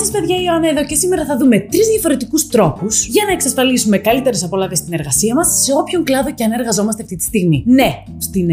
σας, παιδιά, η Ιωάννα εδώ και σήμερα θα δούμε τρεις διαφορετικούς τρόπους για να εξασφαλίσουμε καλύτερες απολαύε στην εργασία μας σε όποιον κλάδο και αν εργαζόμαστε αυτή τη στιγμή. Ναι, στην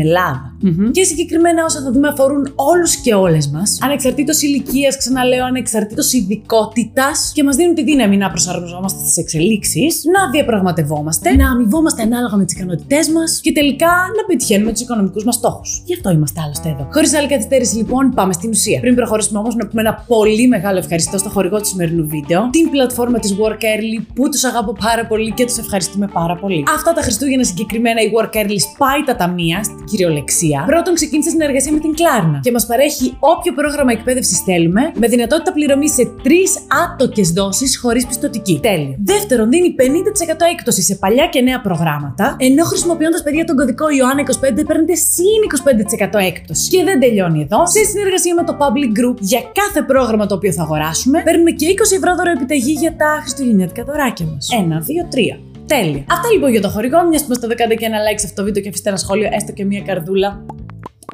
ελλαδα Και συγκεκριμένα όσα θα δούμε αφορούν όλους και όλες μας, ανεξαρτήτως ηλικίας, ξαναλέω, ανεξαρτήτως ειδικότητας και μας δίνουν τη δύναμη να προσαρμοζόμαστε στις εξελίξεις, να διαπραγματευόμαστε, να αμοιβόμαστε ανάλογα με τις ικανότητές μας και τελικά να πετυχαίνουμε τους οικονομικούς μας στόχους. Γι' αυτό είμαστε άλλωστε εδώ. Χωρίς άλλη καθυστέρηση, λοιπόν, πάμε στην ουσία. Πριν προχωρήσουμε όμως, να πούμε ένα πολύ μεγάλο ευχαριστώ στο χορηγό του σημερινού βίντεο, την πλατφόρμα της Work Early που τους αγαπώ πάρα πολύ και τους ευχαριστούμε πάρα πολύ. Αυτά τα Χριστούγεννα συγκεκριμένα η Work Early σπάει τα ταμεία στην κυριολεξία. Πρώτον, ξεκίνησε συνεργασία με την Κλάρνα και μας παρέχει όποιο πρόγραμμα εκπαίδευσης θέλουμε με δυνατότητα πληρωμής σε τρεις άτοκες δόσεις χωρίς πιστοτική. Τέλειο. Δεύτερον, δίνει 50% έκπτωση σε παλιά και νέα προγράμματα, ενώ χρησιμοποιώντας παιδιά τον κωδικό Ιωάννα 25 παίρνετε συν 25% έκπτωση. Και δεν τελειώνει εδώ. Σε συνεργασία με το Public Group για κάθε πρόγραμμα το οποίο θα αγοράσουμε, παίρνουμε και 20 ευρώ δώρο επιταγή για τα χριστουγεννιάτικα δωράκια μας. Ένα, δύο, τρία. Τέλεια. Αυτά λοιπόν για το χορηγό. Μια που το κάνετε και ένα like σε αυτό το βίντεο και αφήστε ένα σχόλιο, έστω και μια καρδούλα.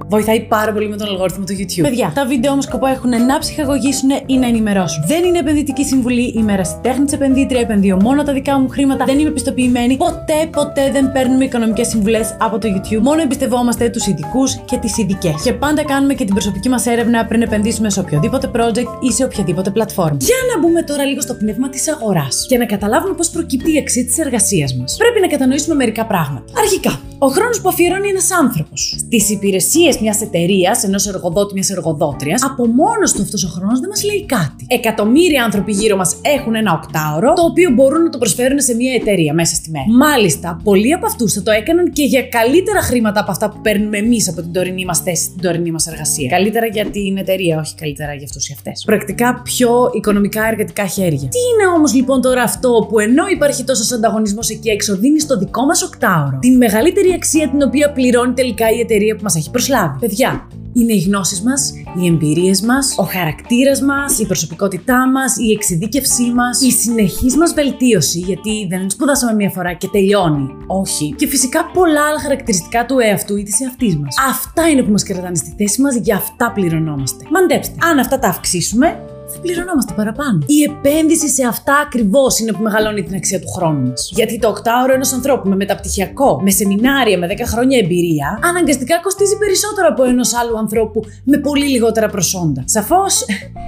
Βοηθάει πάρα πολύ με τον αλγόριθμο του YouTube. Παιδιά, τα βίντεο όμω σκοπό έχουν να ψυχαγωγήσουν ή να ενημερώσουν. Δεν είναι επενδυτική συμβουλή, είμαι ερασιτέχνη επενδύτρια, επενδύω μόνο τα δικά μου χρήματα, δεν είμαι πιστοποιημένη. Ποτέ, ποτέ δεν παίρνουμε οικονομικές συμβουλές από το YouTube. Μόνο εμπιστευόμαστε τους ειδικούς και τις ειδικές. Και πάντα κάνουμε και την προσωπική μας έρευνα πριν επενδύσουμε σε οποιοδήποτε project ή σε οποιαδήποτε πλατφόρμα. Για να μπούμε τώρα λίγο στο πνεύμα της αγοράς και να καταλάβουμε πώς προκύπτει η αξία της εργασίας μας. Πρέπει να κατανοήσουμε μερικά πράγματα. Αρχικά, ο χρόνος που αφιερώνει ένας άνθρωπος στις υπηρεσίες μιας εταιρείας, ενός εργοδότη, μιας εργοδότριας, από μόνος του αυτός ο χρόνος δεν μας λέει κάτι. Εκατομμύρια άνθρωποι γύρω μας έχουν ένα οκτάωρο, το οποίο μπορούν να το προσφέρουν σε μια εταιρεία μέσα στη μέρα. Μάλιστα, πολλοί από αυτούς θα το έκαναν και για καλύτερα χρήματα από αυτά που παίρνουμε εμείς από την τωρινή μας θέση, την τωρινή μας εργασία. Καλύτερα για την εταιρεία, όχι καλύτερα για αυτούς ή αυτές. Πρακτικά πιο οικονομικά εργατικά χέρια. Τι είναι όμως λοιπόν τώρα αυτό που ενώ υπάρχει τόσος ανταγωνισμός εκεί έξω, δίνεις στο δικό μας οκτάωρο την μεγαλύτερη αξία την οποία πληρώνει τελικά η εταιρεία που μας έχει προσλάβει. Παιδιά, είναι οι γνώσεις μας, οι εμπειρίες μας, ο χαρακτήρας μας, η προσωπικότητά μας, η εξειδίκευσή μας, η συνεχής μας βελτίωση, γιατί δεν σπουδάσαμε μία φορά και τελειώνει. Όχι. Και φυσικά πολλά άλλα χαρακτηριστικά του εαυτού ή της εαυτής μας. Αυτά είναι που μας κρατάνε στη θέση μας, για αυτά πληρωνόμαστε. Μαντέψτε, αν αυτά τα αυξήσουμε, θα πληρωνόμαστε παραπάνω. Η επένδυση σε αυτά ακριβώς είναι που μεγαλώνει την αξία του χρόνου μας. Γιατί το οκτάωρο ενός ανθρώπου με μεταπτυχιακό, με σεμινάρια, με 10 χρόνια εμπειρία, αναγκαστικά κοστίζει περισσότερο από ενός άλλου ανθρώπου με πολύ λιγότερα προσόντα. Σαφώς,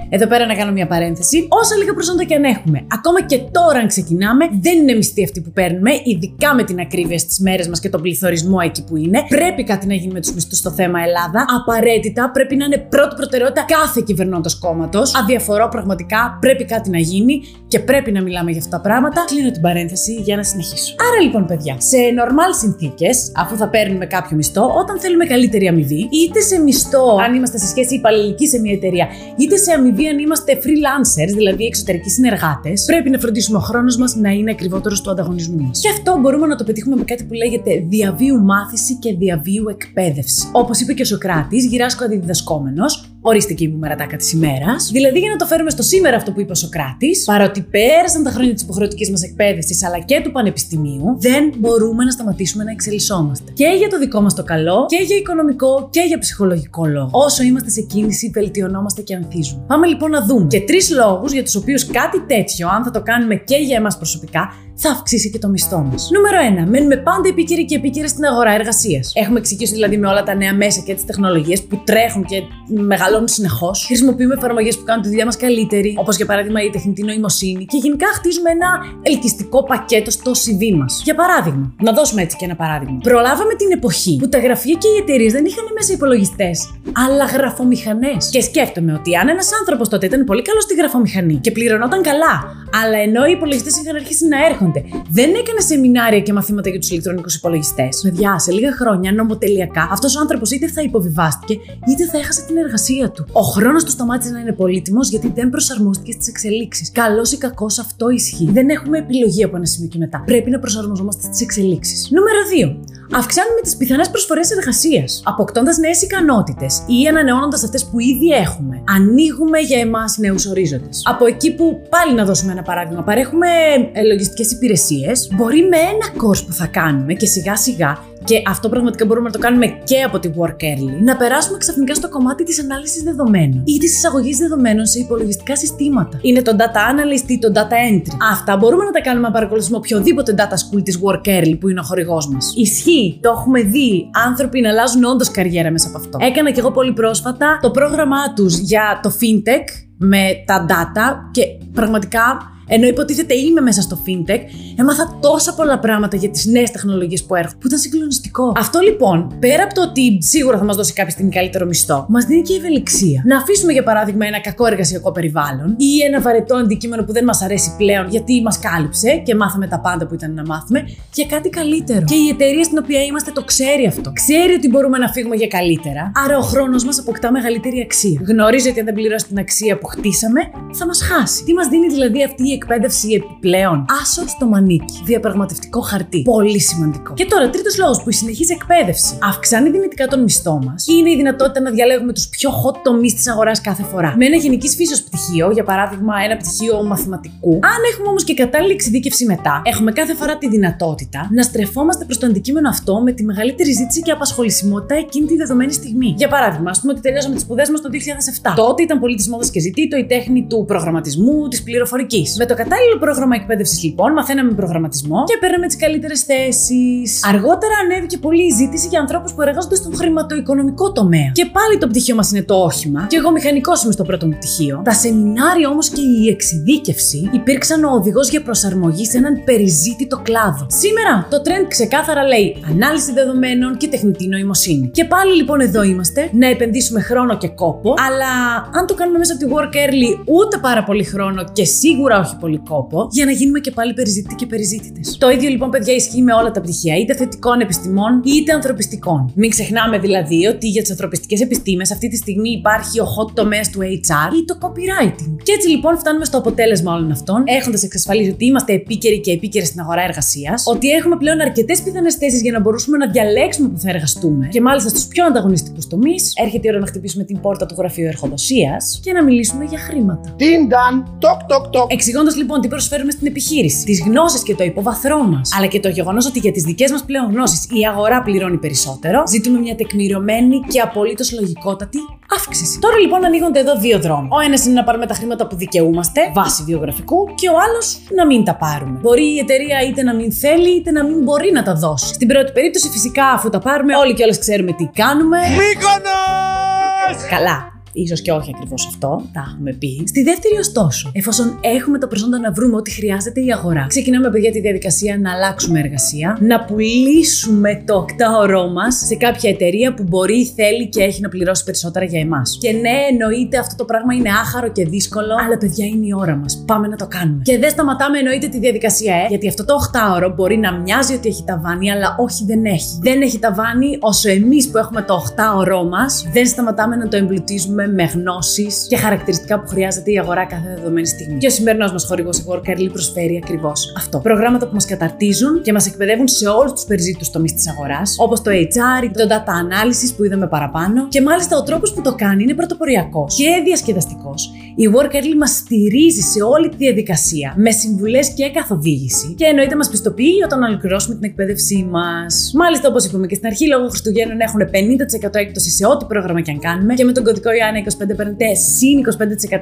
εδώ πέρα να κάνω μια παρένθεση, όσα λίγα προσόντα και αν έχουμε, ακόμα και τώρα αν ξεκινάμε, δεν είναι μισθή αυτή που παίρνουμε, ειδικά με την ακρίβεια στις μέρες μας και τον πληθωρισμό εκεί που είναι. Πρέπει κάτι να γίνει με τους μισθούς στο θέμα Ελλάδα. Απαραίτητα πρέπει να είναι πρώτη προτεραιότητα κάθε κυβερνώντας κόμματος, αδιαφορά θεωρώ πραγματικά πρέπει κάτι να γίνει και πρέπει να μιλάμε για αυτά τα πράγματα. Κλείνω την παρένθεση για να συνεχίσω. Άρα λοιπόν, παιδιά, σε normal συνθήκες, αφού θα παίρνουμε κάποιο μισθό, όταν θέλουμε καλύτερη αμοιβή, είτε σε μισθό, αν είμαστε σε σχέση υπαλληλική σε μια εταιρεία, είτε σε αμοιβή αν είμαστε freelancers, δηλαδή εξωτερικοί συνεργάτες, πρέπει να φροντίσουμε ο χρόνος μας να είναι ακριβότερος του ανταγωνισμού μας. Και αυτό μπορούμε να το πετύχουμε με κάτι που λέγεται διαβίου μάθηση και διαβίου εκπαίδευση. Όπως είπε και ο Σοκράτης, γυράσκω αντιδιδασκόμενος, οριστική μου μερατάκα της ημέρας. Δηλαδή, για να το φέρουμε στο σήμερα αυτό που είπε ο Σοκράτης, παρότι πέρασαν τα χρόνια της υποχρεωτικής μας εκπαίδευσης αλλά και του πανεπιστημίου, δεν μπορούμε να σταματήσουμε να εξελισσόμαστε. Και για το δικό μας το καλό, και για οικονομικό, και για ψυχολογικό λόγο. Όσο είμαστε σε κίνηση, βελτιωνόμαστε και ανθίζουμε. Πάμε λοιπόν να δούμε και τρεις λόγους για τους οποίους κάτι τέτοιο, αν θα το κάνουμε και για εμάς προσωπικά, θα αυξήσει και το μισθό μας. Νούμερο 1. Μένουμε πάντα επίκαιροι και επίκαιρες στην αγορά εργασίας. Έχουμε εξηγήσει δηλαδή με όλα τα νέα μέσα και τις τεχνολογίες που τρέχουν και μεγαλώνουν συνεχώς. Χρησιμοποιούμε εφαρμογές που κάνουν τη δουλειά μας καλύτερη, όπως για παράδειγμα η τεχνητή νοημοσύνη, και γενικά χτίζουμε ένα ελκυστικό πακέτο στο CV μας. Για παράδειγμα, να δώσουμε έτσι και ένα παράδειγμα. Προλάβαμε την εποχή που τα γραφεία και οι εταιρείες δεν είχαν μέσα υπολογιστές, αλλά γραφομηχανές. Και σκέφτομαι ότι αν ένας άνθρωπος τότε ήταν πολύ καλός στη γραφομηχανή και πληρωνόταν καλά, αλλά ενώ οι υπολογιστές είχαν αρχίσει να έρχονται δεν έκανε σεμινάρια και μαθήματα για τους ηλεκτρονικούς υπολογιστές. Παιδιά, σε λίγα χρόνια νομοτελειακά αυτός ο άνθρωπος είτε θα υποβιβάστηκε είτε θα έχασε την εργασία του. Ο χρόνος του σταμάτησε να είναι πολύτιμος γιατί δεν προσαρμόστηκε στις εξελίξεις. Καλός ή κακός αυτό ισχύει. Δεν έχουμε επιλογή από ένα σημείο και μετά. Πρέπει να προσαρμοζόμαστε στις εξελίξεις. Νούμερο 2. Αυξάνουμε τις πιθανές προσφορές εργασίας, αποκτώντας νέες ικανότητες ή ανανεώνοντας αυτές που ήδη έχουμε. Ανοίγουμε για εμάς νέους ορίζοντες. Από εκεί που πάλι να δώσουμε ένα παράδειγμα, παρέχουμε ε, λογιστικές υπηρεσίες, μπορεί με ένα course που θα κάνουμε και σιγά σιγά και αυτό πραγματικά μπορούμε να το κάνουμε και από τη Work Early, να περάσουμε ξαφνικά στο κομμάτι της ανάλυσης δεδομένων ή της εισαγωγής δεδομένων σε υπολογιστικά συστήματα. Είναι το data analyst ή το data entry. Αυτά μπορούμε να τα κάνουμε αν παρακολουθούμε οποιοδήποτε data school της Work Early που είναι ο χορηγός μας. Ισχύει, το έχουμε δει. Άνθρωποι να αλλάζουν όντως καριέρα μέσα από αυτό. Έκανα κι εγώ πολύ πρόσφατα το πρόγραμμά τους για το FinTech με τα data και πραγματικά ενώ υποτίθεται είμαι μέσα στο fintech, έμαθα τόσα πολλά πράγματα για τις νέες τεχνολογίες που έρχονται, που ήταν συγκλονιστικό. Αυτό λοιπόν, πέρα από το ότι σίγουρα θα μας δώσει κάποια στιγμή καλύτερο μισθό, μας δίνει και ευελιξία. Να αφήσουμε για παράδειγμα ένα κακό εργασιακό περιβάλλον ή ένα βαρετό αντικείμενο που δεν μας αρέσει πλέον γιατί μας κάλυψε και μάθαμε τα πάντα που ήταν να μάθουμε για κάτι καλύτερο. Και η εταιρεία στην οποία είμαστε το ξέρει αυτό. Ξέρει ότι μπορούμε να φύγουμε για καλύτερα, άρα ο χρόνος μας αποκτά μεγαλύτερη αξία. Γνωρίζει ότι αν δεν πληρώσει την αξία που χτίσαμε, θα μας χάσει. Τι μας δίνει δηλαδή αυτή η εκπαίδευση επιπλέον. Άσο στο μανίκι. Διαπραγματευτικό χαρτί. Πολύ σημαντικό. Και τώρα, τρίτος λόγος που η συνεχής εκπαίδευση αυξάνει δυνητικά τον μισθό μας είναι η δυνατότητα να διαλέγουμε τους πιο hot τομείς της αγοράς κάθε φορά. Με ένα γενικής φύσεως πτυχίο, για παράδειγμα ένα πτυχίο μαθηματικού, αν έχουμε όμως και κατάλληλη εξειδίκευση μετά, έχουμε κάθε φορά τη δυνατότητα να στρεφόμαστε προς το αντικείμενο αυτό με τη μεγαλύτερη ζήτηση και απασχολησιμότητα εκείνη τη δεδομένη στιγμή. Για παράδειγμα, ας πούμε ότι τελειώσαμε τις σπουδές μας το 2007. Τότε ήταν πολύ της μόδας και ζητήτο η τέχνη του προγραμματισμού, της πληροφορικής. Με το κατάλληλο πρόγραμμα εκπαίδευσης λοιπόν, μαθαίναμε προγραμματισμό και παίρναμε τις καλύτερες θέσεις. Αργότερα ανέβηκε πολύ η ζήτηση για ανθρώπους που εργάζονται στον χρηματοοικονομικό τομέα. Και πάλι το πτυχίο μας είναι το όχημα, και εγώ μηχανικός είμαι στο πρώτο μου πτυχίο. Τα σεμινάρια όμως και η εξειδίκευση υπήρξαν ο οδηγός για προσαρμογή σε έναν περιζήτητο κλάδο. Σήμερα το trend ξεκάθαρα λέει ανάλυση δεδομένων και τεχνητή νοημοσύνη. Και πάλι λοιπόν εδώ είμαστε να επενδύσουμε χρόνο και κόπο, αλλά αν το κάνουμε μέσα από τη work early, ούτε πάρα πολύ χρόνο και σίγουρα όχι πολύ κόπο, για να γίνουμε και πάλι περιζήτητοι και περιζήτητες. Το ίδιο λοιπόν, παιδιά, ισχύει με όλα τα πτυχία, είτε θετικών επιστημών είτε ανθρωπιστικών. Μην ξεχνάμε δηλαδή ότι για τις ανθρωπιστικές επιστήμες αυτή τη στιγμή υπάρχει ο hot τομέας του HR ή το copywriting. Και έτσι λοιπόν φτάνουμε στο αποτέλεσμα όλων αυτών, έχοντας εξασφαλίσει ότι είμαστε επίκαιροι και επίκαιρες στην αγορά εργασίας, ότι έχουμε πλέον αρκετές πιθανές θέσεις για να μπορούμε να διαλέξουμε που θα εργαστούμε και μάλιστα στους πιο ανταγωνιστικούς τομείς, έρχεται η ώρα να χτυπήσουμε την πόρτα του γραφείου ερχοδοσίας και να μιλήσουμε για χρήματα. Τινταν, τοκ, τοκ, τοκ. Εξηγώντα λοιπόν τι προσφέρουμε στην επιχείρηση, τις γνώσεις και το υποβαθρό μας, αλλά και το γεγονός ότι για τις δικές μας πλέον γνώσεις η αγορά πληρώνει περισσότερο, ζητούμε μια τεκμηριωμένη και απολύτως λογικότατη αύξηση. Τώρα λοιπόν ανοίγονται εδώ δύο δρόμοι. Ο ένας είναι να πάρουμε τα χρήματα που δικαιούμαστε βάσει βιογραφικού και ο άλλος να μην τα πάρουμε. Μπορεί η εταιρεία είτε να μην θέλει είτε να μην μπορεί να τα δώσει. Στην πρώτη περίπτωση, φυσικά, αφού τα πάρουμε, όλοι και όλε ξέρουμε τι κάνουμε. Μύκονος! Καλά. Ίσως και όχι ακριβώς αυτό, τα έχουμε πει. Στη δεύτερη, ωστόσο, εφόσον έχουμε τα προσόντα να βρούμε ό,τι χρειάζεται η αγορά, ξεκινάμε, παιδιά, τη διαδικασία να αλλάξουμε εργασία, να πουλήσουμε το οκτάωρό μας σε κάποια εταιρεία που μπορεί, θέλει και έχει να πληρώσει περισσότερα για εμάς. Και ναι, εννοείται αυτό το πράγμα είναι άχαρο και δύσκολο, αλλά παιδιά είναι η ώρα μας. Πάμε να το κάνουμε. Και δεν σταματάμε, εννοείται τη διαδικασία, ε, γιατί αυτό το οχτάωρο μπορεί να μοιάζει ότι έχει ταβάνι, αλλά όχι δεν έχει. Δεν έχει ταβάνι όσο εμείς που έχουμε το οχτάωρό μας δεν σταματάμε να το εμπλουτίζουμε με γνώσεις και χαρακτηριστικά που χρειάζεται η αγορά κάθε δεδομένη στιγμή. Και ο σημερινός μας χορηγός η Workerly προσφέρει ακριβώς αυτό. Προγράμματα που μας καταρτίζουν και μας εκπαιδεύουν σε όλους τους περιζήτητου τομείς της αγοράς, όπως το HR, το data analysis που είδαμε παραπάνω. Και μάλιστα ο τρόπος που το κάνει είναι πρωτοποριακός και διασκεδαστικός. Η Workerly μας στηρίζει σε όλη τη διαδικασία με συμβουλές και καθοδήγηση και εννοείται μας πιστοποιεί όταν ολοκληρώσουμε την εκπαίδευσή μας. Μάλιστα, όπως είπαμε και στην αρχή, λόγω Χριστουγέννων έχουν 50% έκπτωση σε ό,τι πρόγραμμα και αν κάνουμε και με τον κωδικό Ιωάννα 25 παίρνετε συν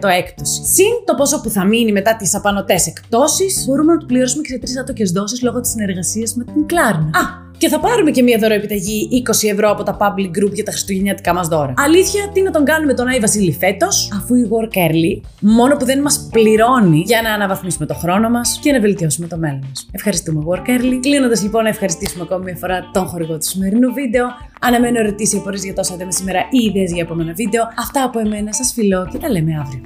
25% έκπτωση. Συν το πόσο που θα μείνει μετά τις απανοτές εκπτώσεις, μπορούμε να του πληρώσουμε και σε τρεις άτοκες δόσεις λόγω της συνεργασίας με την Κλάρνα. Α, και θα πάρουμε και μία δωροεπιταγή 20 ευρώ από τα public group για τα χριστουγεννιάτικα μας δώρα. Αλήθεια, τι να τον κάνουμε τον Άι Βασίλη φέτος, αφού η Work Early μόνο που δεν μας πληρώνει για να αναβαθμίσουμε το χρόνο μας και να βελτιώσουμε το μέλλον μας. Ευχαριστούμε Work Early. Κλείνοντας λοιπόν, να ευχαριστήσουμε ακόμη μια φορά τον χορηγό του σημερινού βίντεο. Αναμένω ερωτήσεις ή απορίες για τόσα είδαμε σήμερα ή ιδέες για επόμενα βίντεο. Αυτά από εμένα, σας φιλώ και τα λέμε αύριο.